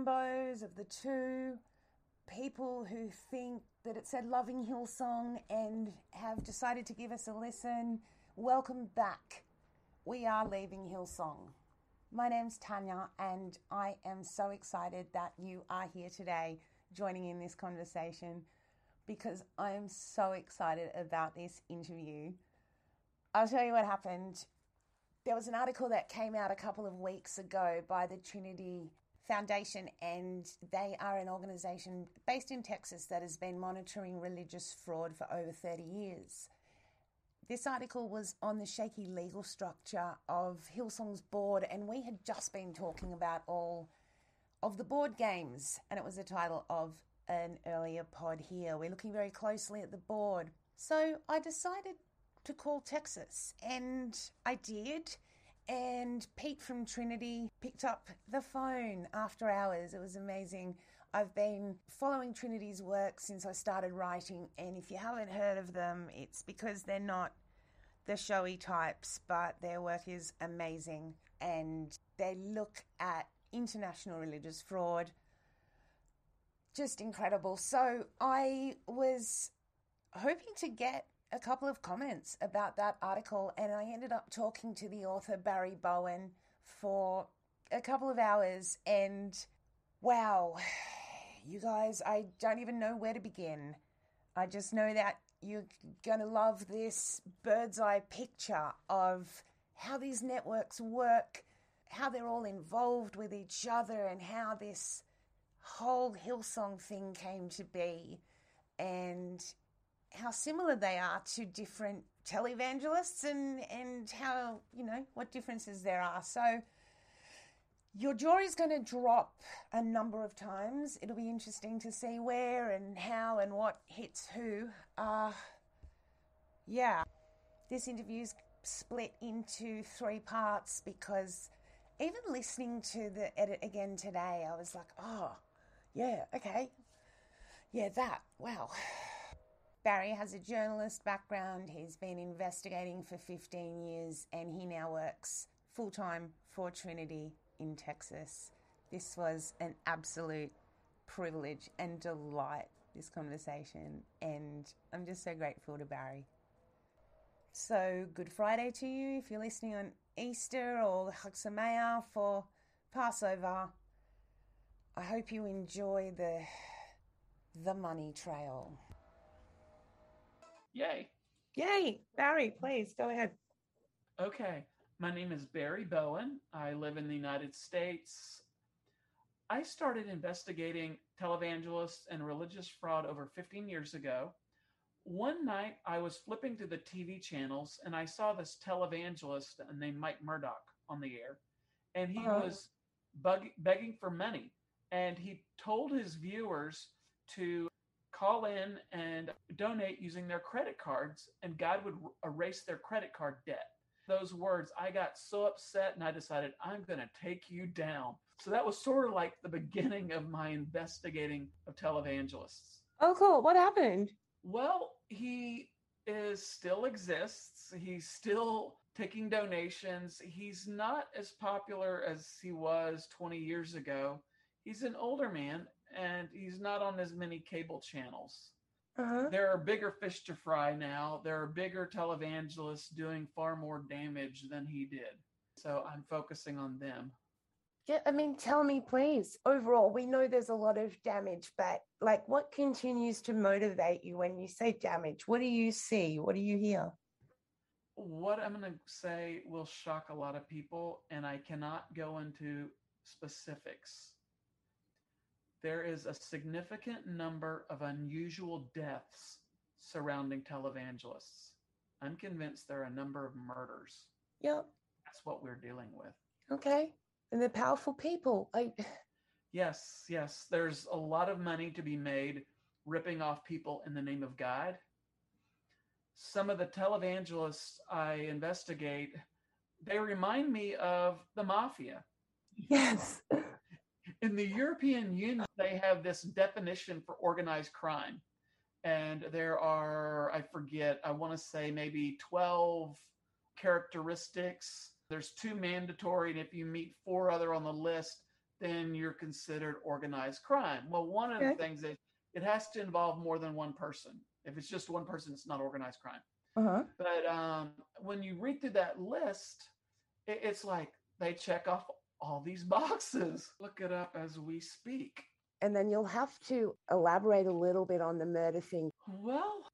Combos of the two, people who think that it said Loving Hillsong and have decided to give us a listen. Welcome back. We are leaving Hillsong. My name's Tanya, and I am so excited that you are here today joining in this conversation because I am so excited about this interview. I'll tell you what happened there was an article that came out a couple of weeks ago by the Trinity Foundation, and they are an organization based in Texas that has been monitoring religious fraud for over 30 years. This article was on the shaky legal structure of Hillsong's board, and we had just been talking about all of the board games, and it was the title of an earlier pod here. We're looking very closely at the board. So I decided to call Texas, and I did. And Pete from Trinity picked up the phone after hours. It was amazing. I've been following Trinity's work since I started writing, and if you haven't heard of them, it's because they're not the showy types, but their work is amazing. And they look at international religious fraud. Just incredible. So I was hoping to get a couple of comments about that article, and I ended up talking to the author Barry Bowen for a couple of hours. And wow, you guys, I don't even know where to begin. I just know that you're going to love this bird's eye picture of how these networks work, how they're all involved with each other, and how this whole Hillsong thing came to be. And how similar they are to different televangelists and and how you know what differences there are. So your jaw is going to drop a number of times. It'll be interesting to see where and how and what hits who. Uh yeah. This interview's split into three parts because even listening to the edit again today i was like oh yeah okay. Yeah that wow Barry has a journalist background. He's been investigating for 15 years and he now works full time for Trinity in Texas. This was an absolute privilege and delight, this conversation, and I'm just so grateful to Barry. So, Good Friday to you if you're listening on Easter or Chag Sameach for Passover. I hope you enjoy the the money trail. Yay. Yay. Barry, please go ahead. Okay. My name is Barry Bowen. I live in the United States. I started investigating televangelists and religious fraud over 15 years ago. One night I was flipping through the TV channels and I saw this televangelist named Mike Murdock on the air. And he Uh-huh. was bug- begging for money. And he told his viewers to call in and donate using their credit cards, and God would erase their credit card debt. Those words, I got so upset and I decided I'm going to take you down. So that was sort of like the beginning of my investigating of televangelists. Oh, cool. What happened? Well, he is still exists. He's still taking donations. He's not as popular as he was 20 years ago. He's an older man and he's not on as many cable channels. Uh-huh. There are bigger fish to fry now. There are bigger televangelists doing far more damage than he did. So I'm focusing on them. Yeah, I mean, tell me, please. Overall, we know there's a lot of damage, but like, what continues to motivate you when you say damage? What do you see? What do you hear? What I'm going to say will shock a lot of people, and I cannot go into specifics. There is a significant number of unusual deaths surrounding televangelists. I'm convinced there are a number of murders. Yep. That's what we're dealing with. Okay. And they're powerful people. I Yes, yes. There's a lot of money to be made ripping off people in the name of God. Some of the televangelists I investigate, they remind me of the mafia. yes. In the European Union, they have this definition for organized crime. And there are, I forget, I want to say maybe 12 characteristics. There's two mandatory, and if you meet four other on the list, then you're considered organized crime. Well, one of Okay. the things is it has to involve more than one person. If it's just one person, it's not organized crime. Uh-huh. But um, when you read through that list, it, it's like they check off all these boxes. Look it up as we speak. And then you'll have to elaborate a little bit on the murder thing. Well,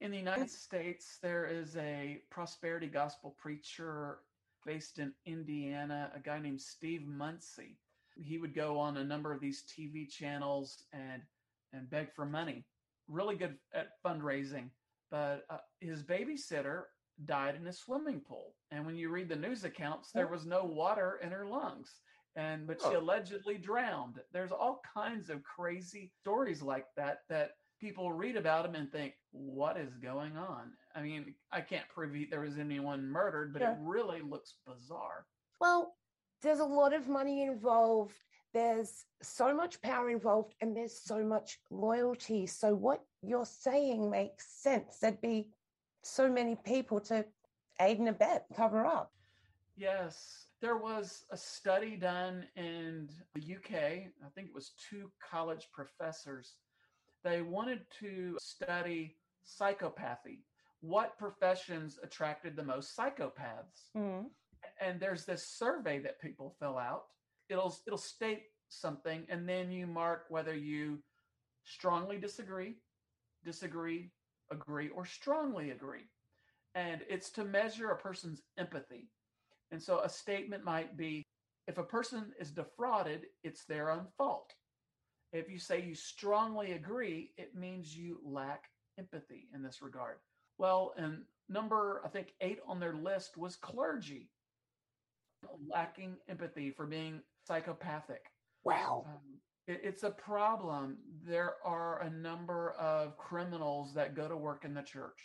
in the United States, there is a prosperity gospel preacher based in Indiana, a guy named Steve Munsey. He would go on a number of these TV channels and and beg for money. Really good at fundraising, but uh, his babysitter died in a swimming pool. And when you read the news accounts, there oh. was no water in her lungs. And but she Oh. allegedly drowned. There's all kinds of crazy stories like that that people read about them and think, what is going on? I mean, I can't prove there was anyone murdered, but Yeah. it really looks bizarre. Well, there's a lot of money involved. There's so much power involved, and there's so much loyalty. So, what you're saying makes sense. There'd be so many people to aid and abet, cover up. Yes, there was a study done in the UK. I think it was two college professors. They wanted to study psychopathy. What professions attracted the most psychopaths? Mm-hmm. And there's this survey that people fill out. It'll it'll state something and then you mark whether you strongly disagree, disagree, agree or strongly agree. And it's to measure a person's empathy. And so a statement might be if a person is defrauded, it's their own fault. If you say you strongly agree, it means you lack empathy in this regard. Well, and number, I think, eight on their list was clergy, lacking empathy for being psychopathic. Wow. Um, it's a problem. There are a number of criminals that go to work in the church.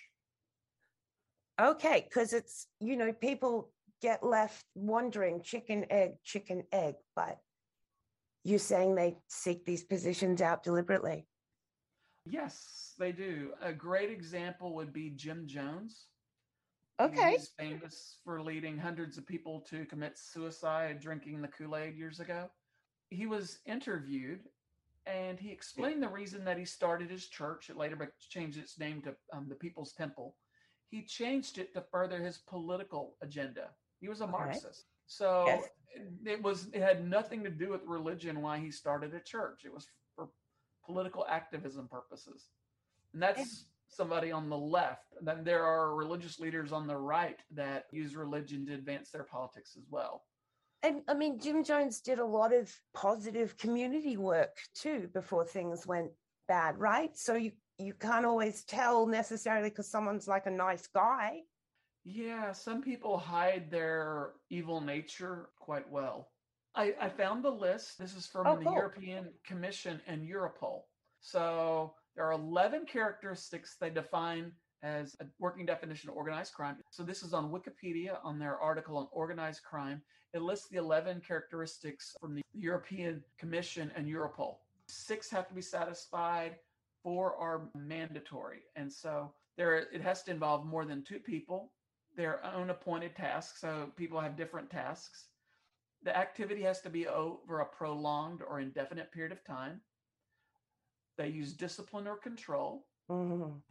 Okay, because it's, you know, people get left wondering chicken, egg, chicken, egg. But you're saying they seek these positions out deliberately. Yes, they do. A great example would be Jim Jones. Okay. He's famous for leading hundreds of people to commit suicide drinking the Kool Aid years ago. He was interviewed and he explained the reason that he started his church. It later changed its name to um, the People's Temple. He changed it to further his political agenda. He was a. Marxist. So Yes. it was it had nothing to do with religion why he started a church. It was for political activism purposes. And that's somebody on the left. Then there are religious leaders on the right that use religion to advance their politics as well. And I mean, Jim Jones did a lot of positive community work too before things went bad, right? So you, you can't always tell necessarily because someone's like a nice guy. Yeah, some people hide their evil nature quite well. I, I found the list. This is from Oh, the cool. European Commission and Europol. So there are 11 characteristics they define as a working definition of organized crime. So this is on Wikipedia on their article on organized crime. It lists the 11 characteristics from the European Commission and Europol. Six have to be satisfied, four are mandatory. And so there it has to involve more than two people, their own appointed tasks. So people have different tasks. The activity has to be over a prolonged or indefinite period of time. They use discipline or control. Mhm.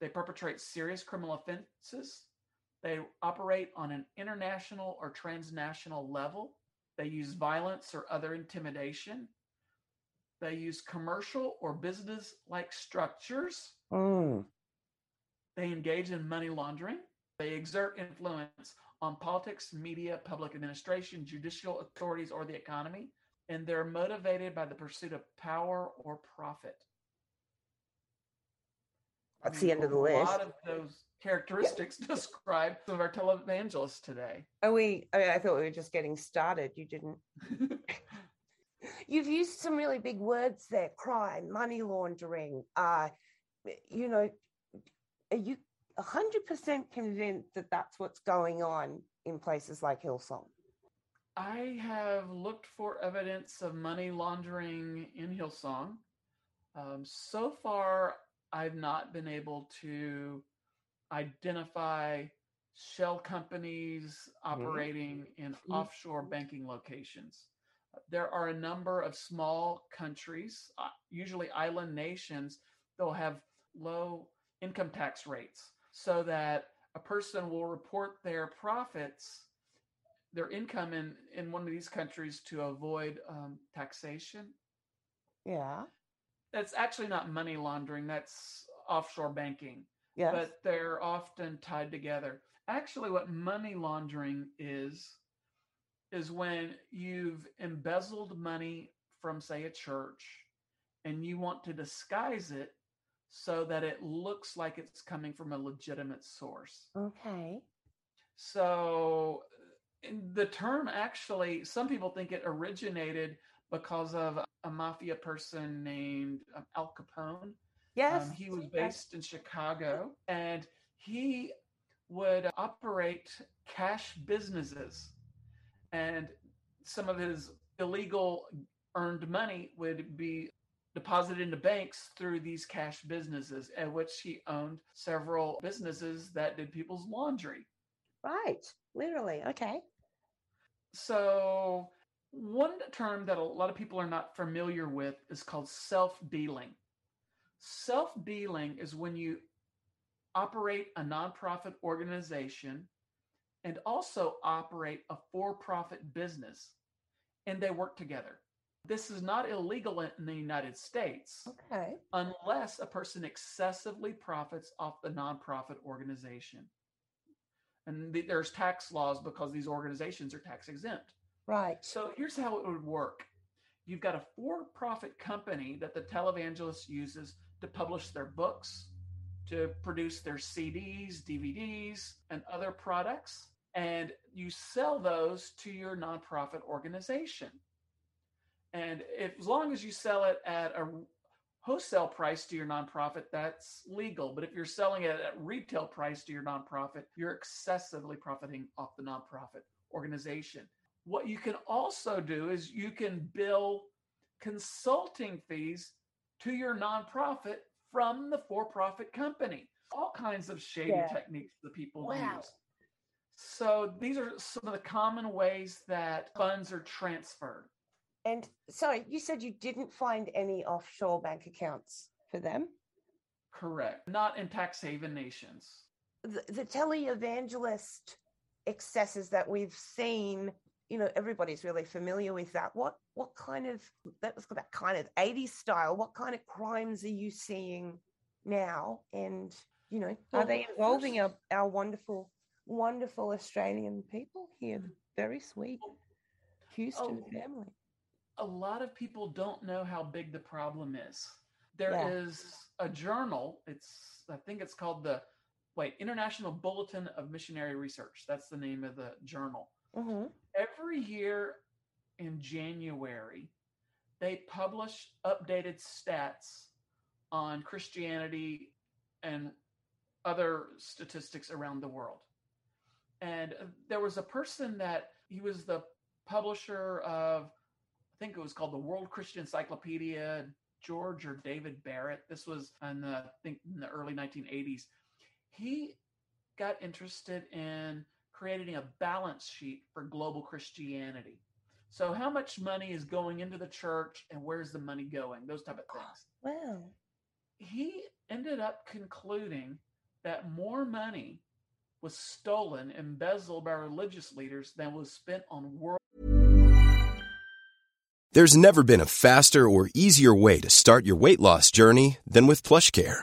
They perpetrate serious criminal offenses. They operate on an international or transnational level. They use violence or other intimidation. They use commercial or business like structures. Mm. They engage in money laundering. They exert influence on politics, media, public administration, judicial authorities, or the economy. And they're motivated by the pursuit of power or profit. That's the end of the list. a lot of those characteristics describe some of our televangelists today. Oh, we? I, mean, I thought we were just getting started. You didn't. You've used some really big words there: crime, money laundering. Uh, you know, are you hundred percent convinced that that's what's going on in places like Hillsong? I have looked for evidence of money laundering in Hillsong. Um, so far, I've not been able to identify shell companies operating in offshore banking locations. There are a number of small countries, uh, usually island nations, they'll have low income tax rates so that a person will report their profits their income in in one of these countries to avoid um, taxation Yeah. That's actually not money laundering that's offshore banking Yes. but they're often tied together actually what money laundering is is when you've embezzled money from say a church and you want to disguise it so that it looks like it's coming from a legitimate source okay. so the term actually, some people think it originated because of a mafia person named um, Al Capone. Yes. Um, he was based in Chicago and he would operate cash businesses. And some of his illegal earned money would be deposited into banks through these cash businesses, at which he owned several businesses that did people's laundry. Right. Literally. Okay. So, one term that a lot of people are not familiar with is called self dealing. Self dealing is when you operate a nonprofit organization and also operate a for profit business, and they work together. This is not illegal in the United States Okay. unless a person excessively profits off the nonprofit organization. And th- there's tax laws because these organizations are tax exempt. Right. So here's how it would work you've got a for profit company that the televangelist uses to publish their books, to produce their CDs, DVDs, and other products. And you sell those to your nonprofit organization. And if, as long as you sell it at a wholesale price to your nonprofit, that's legal. But if you're selling it at retail price to your nonprofit, you're excessively profiting off the nonprofit organization. What you can also do is you can bill consulting fees to your nonprofit from the for profit company. All kinds of shady Yeah. techniques that people Wow. use. So these are some of the common ways that funds are transferred. And sorry, you said you didn't find any offshore bank accounts for them. Correct. Not in tax haven nations. The, the televangelist excesses that we've seen, you know, everybody's really familiar with that. What what kind of that was that kind of 80s style? What kind of crimes are you seeing now? And you know, are they involving our, our wonderful, wonderful Australian people here? Very sweet Houston Oh, family. a lot of people don't know how big the problem is. There is Yeah. a journal. It's I think it's called the wait International Bulletin of Missionary Research. That's the name of the journal. Hmm Every year, in January, they publish updated stats on Christianity and other statistics around the world. And uh, there was a person that he was the publisher of, I think it was called the World Christian Encyclopedia, George or David Barrett. This was in the, I think in the early 1980s. He got interested in creating a balance sheet for global Christianity. So how much money is going into the church and where's the money going? Those type of oh, things. Wow. He ended up concluding that more money was stolen, embezzled by religious leaders than was spent on world. There's never been a faster or easier way to start your weight loss journey than with PlushCare.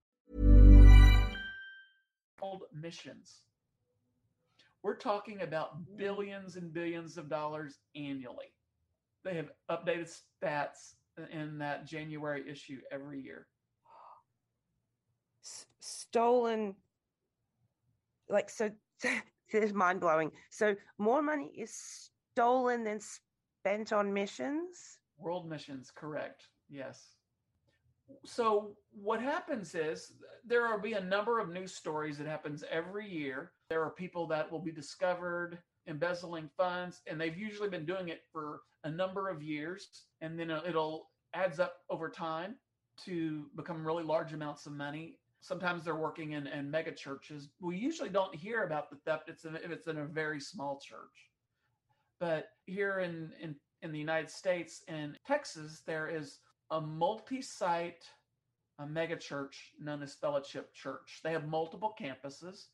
World missions. We're talking about mm-hmm. billions and billions of dollars annually. They have updated stats in that January issue every year. S- stolen like so this is mind blowing. So more money is stolen than spent on missions? World missions, correct. Yes. So what happens is there will be a number of news stories that happens every year. There are people that will be discovered embezzling funds, and they've usually been doing it for a number of years, and then it'll adds up over time to become really large amounts of money. Sometimes they're working in, in mega churches. We usually don't hear about the theft it's in, if it's in a very small church. But here in, in, in the United States and Texas, there is a multi-site a mega church known as Fellowship Church. They have multiple campuses,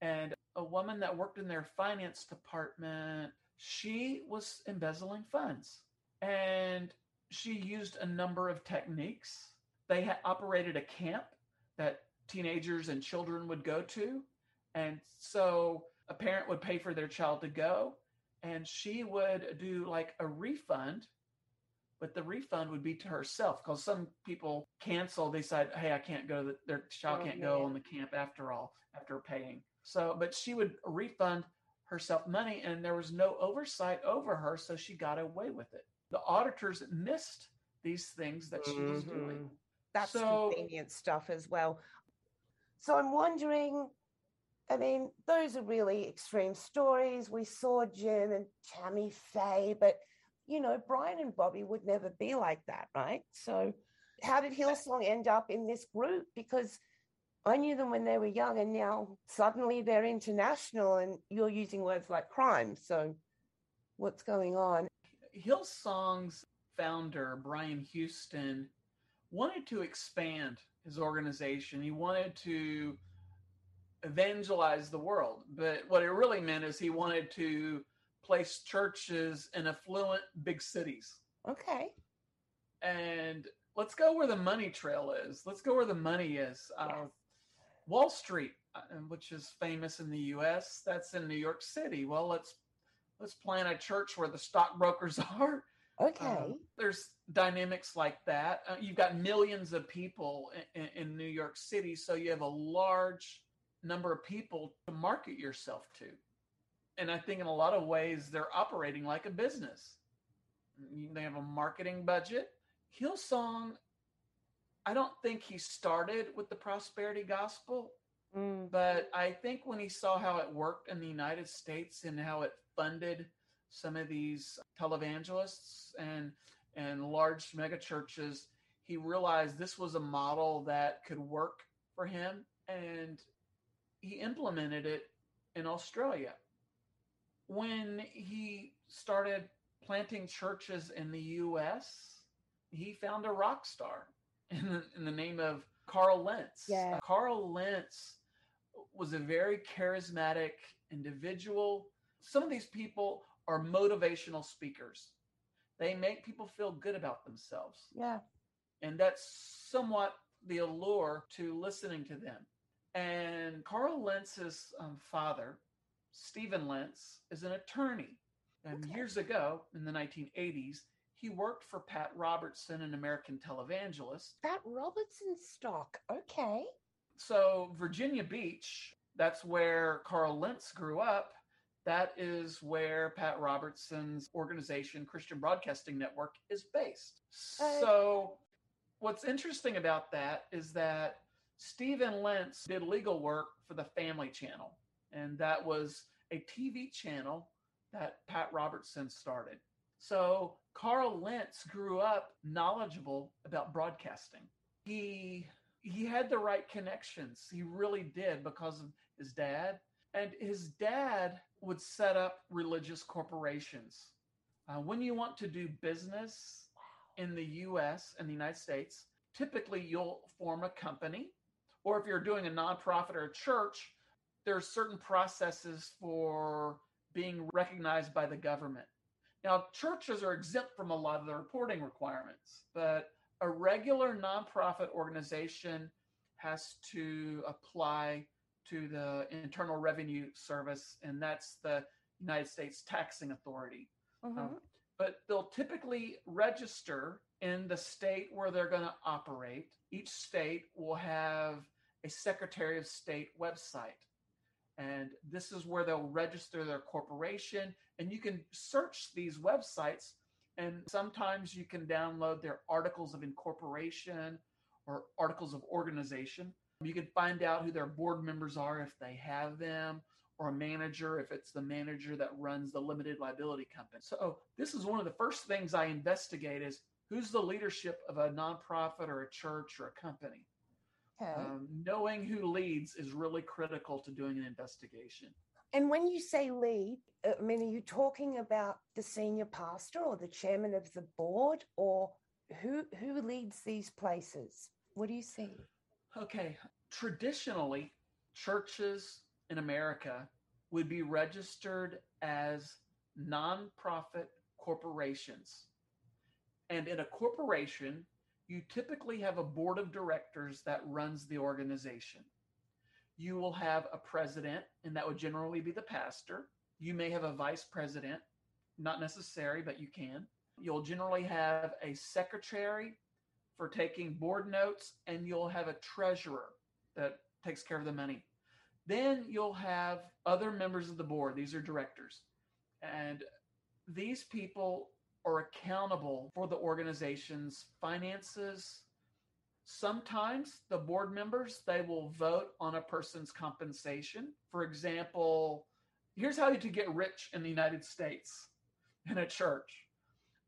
and a woman that worked in their finance department, she was embezzling funds, and she used a number of techniques. They operated a camp that teenagers and children would go to, and so a parent would pay for their child to go, and she would do like a refund but the refund would be to herself because some people cancel. They decide, hey, I can't go. Their child Oh, can't go on the camp after all, after paying. So, but she would refund herself money, and there was no oversight over her, so she got away with it. The auditors missed these things that she was doing. Mhm. That's So- convenient stuff as well. So I'm wondering, I mean, those are really extreme stories. We saw Jim and Tammy Faye, but you know, Brian and Bobbie would never be like that, right? So how did Hillsong end up in this group? Because I knew them when they were young and now suddenly they're international and you're using words like crime. So what's going on? Hillsong's founder, Brian Houston, wanted to expand his organization. He wanted to evangelize the world. But what it really meant is he wanted to place churches in affluent big cities. Okay. And let's go where the money trail is. Let's go where the money is. Uh, Wall Street, uh, which is famous in the U.S., that's in New York City. Well, let's let's plan a church where the stockbrokers are. Okay. Um, there's dynamics like that. Uh, you've got millions of people in, in New York City, so you have a large number of people to market yourself to. And I think in a lot of ways, they're operating like a business. They have a marketing budget. Hillsong, I don't think he started with the prosperity gospel, Mm. but I think when he saw how it worked in the United States and how it funded some of these televangelists and and large mega churches, he realized this was a model that could work for him and he implemented it in Australia. When he started planting churches in the US, he found a rock star in the, in the name of Carl Lentz. Yeah. Uh, Carl Lentz was a very charismatic individual. Some of these people are motivational speakers. They make people feel good about themselves. Yeah. And that's somewhat the allure to listening to them. And Carl Lentz's um, father, Stephen Lentz, is an attorney. And Okay. years ago, in the 1980s, he worked for Pat Robertson, an American televangelist. Pat Robertson stock. Okay. So, Virginia Beach, that's where Carl Lentz grew up. That is where Pat Robertson's organization, Christian Broadcasting Network, is based. Uh, So, what's interesting about that is that Stephen Lentz did legal work for the Family Channel, and that was a TV channel that Pat Robertson started. So, Carl Lentz grew up knowledgeable about broadcasting. He he had the right connections. He really did because of his dad. And his dad would set up religious corporations. Uh, when you want to do business in the US and the United States, typically you'll form a company. Or if you're doing a nonprofit or a church, there's certain processes for being recognized by the government. Now, churches are exempt from a lot of the reporting requirements, but a regular nonprofit organization has to apply to the Internal Revenue Service, and that's the United States Taxing Authority. Mhm. Um, but they'll typically register in the state where they're going to operate. Each state will have a Secretary of State website. And this is where they'll register their corporation. And you can search these websites, and sometimes you can download their articles of incorporation or articles of organization. You can find out who their board members are if they have them, or a manager if it's the manager that runs the limited liability company. So oh, this is one of the first things I investigate is who's the leadership of a nonprofit or a church or a company. Okay. Um, knowing who leads is really critical to doing an investigation. And when you say lead, uh, I mean, are you talking about the senior pastor or the chairman of the board, or who who leads these places? What do you see? Okay, traditionally, churches in America would be registered as nonprofit corporations. And in a corporation, you typically have a board of directors that runs the organization. You will have a president, and that would generally be the pastor. You may have a vice president, not necessary, but you can. You'll generally have a secretary for taking board notes, and you'll have a treasurer that takes care of the money. Then you'll have other members of the board. These are directors. And these people are accountable for the organization's finances. Sometimes the board members they will vote on a person's compensation. For example, here's how you to get rich in the United States in a church.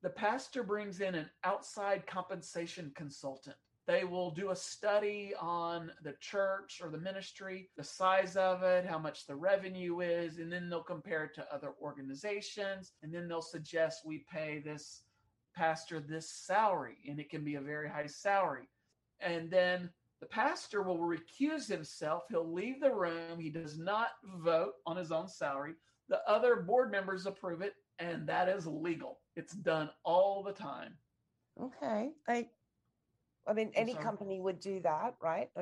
The pastor brings in an outside compensation consultant. They will do a study on the church or the ministry, the size of it, how much the revenue is, and then they'll compare it to other organizations. And then they'll suggest we pay this pastor this salary, and it can be a very high salary. And then the pastor will recuse himself. He'll leave the room. He does not vote on his own salary. The other board members approve it, and that is legal. It's done all the time. Okay. I I mean, any company would do that, right?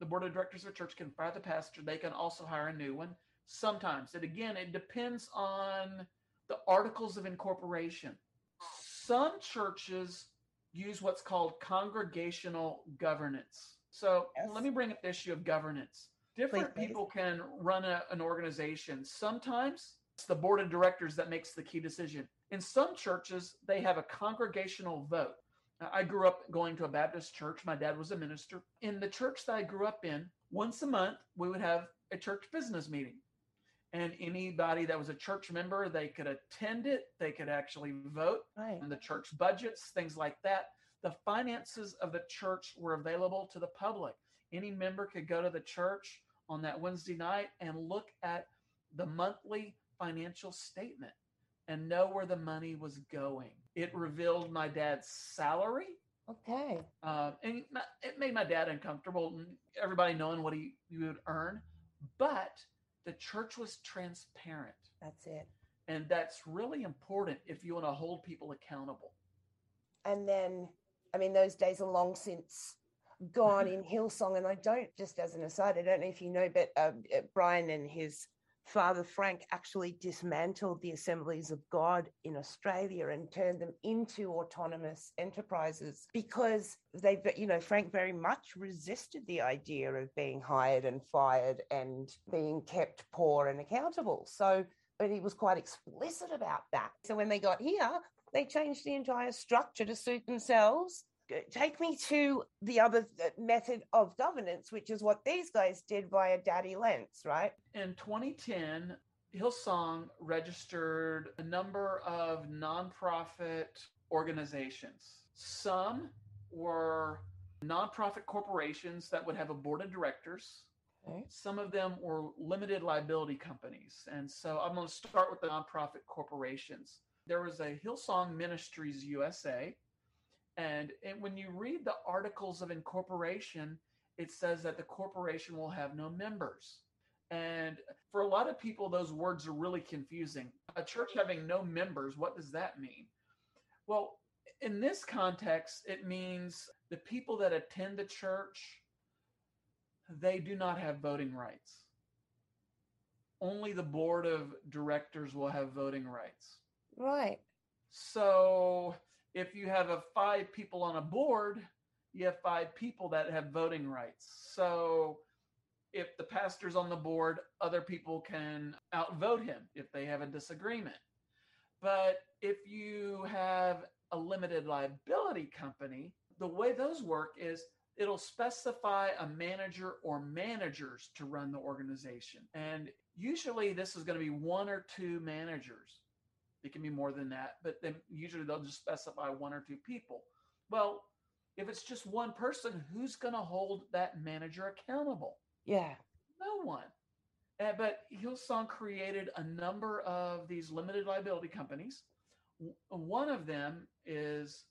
The board of directors of a church can fire the pastor. They can also hire a new one. Sometimes, and again, it depends on the articles of incorporation. Some churches use what's called congregational governance. So Yes. let me bring up the issue of governance. Different please. people can run a- an organization. Sometimes it's the board of directors that makes the key decision. In some churches, they have a congregational vote. I grew up going to a Baptist church. My dad was a minister. In the church that I grew up in, once a month, we would have a church business meeting. and anybody that was a church member they could attend it they could actually vote Right. on the church budgets things like that the finances of the church were available to the public any member could go to the church on that wednesday night and look at the monthly financial statement and know where the money was going it revealed my dad's salary Okay. uh, and my- it made my dad uncomfortable and everybody knowing what he, he would earn but the church was transparent That's it. and that's really important if you want to hold people accountable And then, I mean, those days are long since gone in Hillsong. And I don't, just as an aside, I don't know if you know, but um, uh, Brian and his father Frank actually dismantled the Assemblies of God in Australia and turned them into autonomous enterprises because they, you know, Frank very much resisted the idea of being hired and fired and being kept poor and accountable. So, but he was quite explicit about that. So when they got here, they changed the entire structure to suit themselves. G- Take me to the other uh, method of governance, which is what these guys did via Daddy Lentz, right? in 2010 hillsong registered a number of nonprofit organizations some were nonprofit corporations that would have a board of directors Okay. some of them were limited liability companies. And so I'm going to start with the nonprofit corporations. There was a Hillsong Ministries USA. And, and when you read the articles of incorporation, it says that the corporation will have no members. And for a lot of people, those words are really confusing. A church having no members, what does that mean? Well, in this context, it means the people that attend the church they do not have voting rights. Only the board of directors will have voting rights. Right. So if you have a five people on a board, you have five people that have voting rights. So if the pastor's on the board, other people can outvote him if they have a disagreement. But if you have a limited liability company, the way those work is it'll specify a manager or managers to run the organization. And usually this is going to be one or two managers. It can be more than that, but then usually they'll just specify one or two people. Well, if it's just one person, who's going to hold that manager accountable? Yeah. No one. Uh, but Hillsong created a number of these limited liability companies. W- One of them is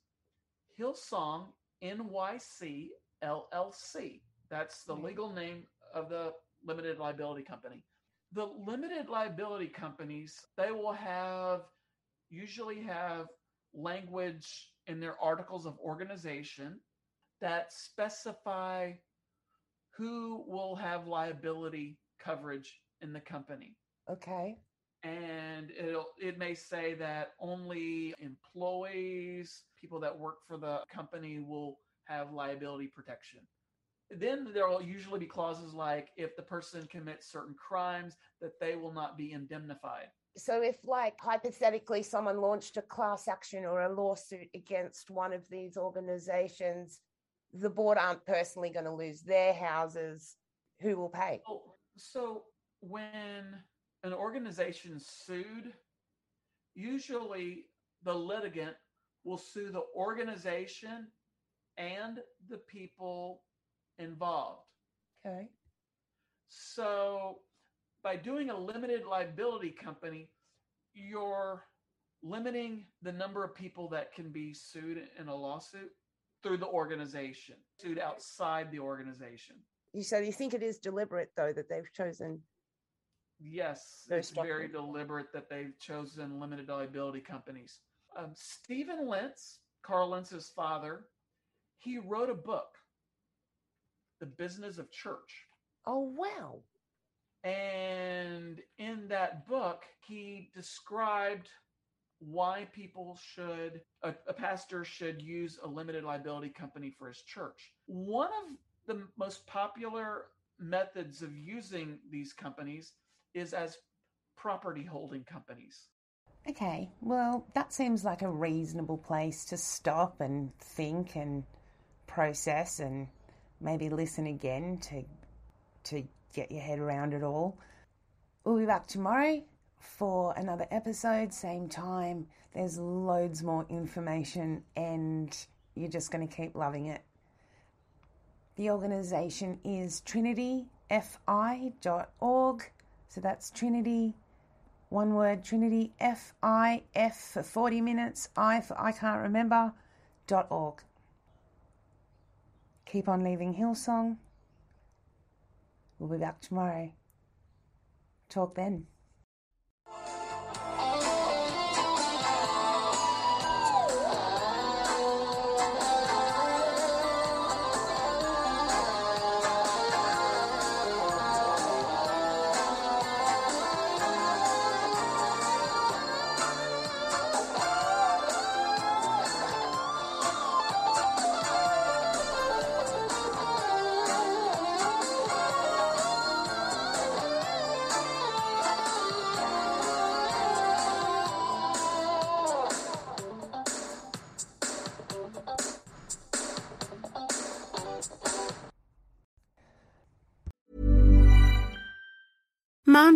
Hillsong NYC LLC. That's the Mhm. legal name of the limited liability company. The limited liability companies, they will have usually have language in their articles of organization that specify who will have liability coverage in the company. Okay. and it'll it may say that only employees people that work for the company will have liability protection. Then there will usually be clauses like if the person commits certain crimes that they will not be indemnified So if like hypothetically someone launched a class action or a lawsuit against one of these organizations, the board aren't personally going to lose their houses. Who will pay? Oh, so when an organization sued, usually the litigant will sue the organization and the people involved. Okay. So by doing a limited liability company, you're limiting the number of people that can be sued in a lawsuit through the organization, sued outside the organization. You so you think it is deliberate though that they've chosen Yes, it's very deliberate that they've chosen limited liability companies. Um, Stephen Lentz, Carl Lentz's father, he wrote a book, The Business of Church. Oh wow. And in that book, he described why people should, a, a pastor should use a limited liability company for his church. One of the most popular methods of using these companies is as property holding companies. Okay, well, that seems like a reasonable place to stop and think and process and maybe listen again to to get your head around it all. We'll be back tomorrow for another episode, same time. There's loads more information, and you're just going to keep loving it. The organisation is trinityfi.org. So that's Trinity, one word, Trinity, F I F for 40 minutes, I for I can't remember, dot org. Keep on leaving Hillsong. We'll be back tomorrow. Talk then.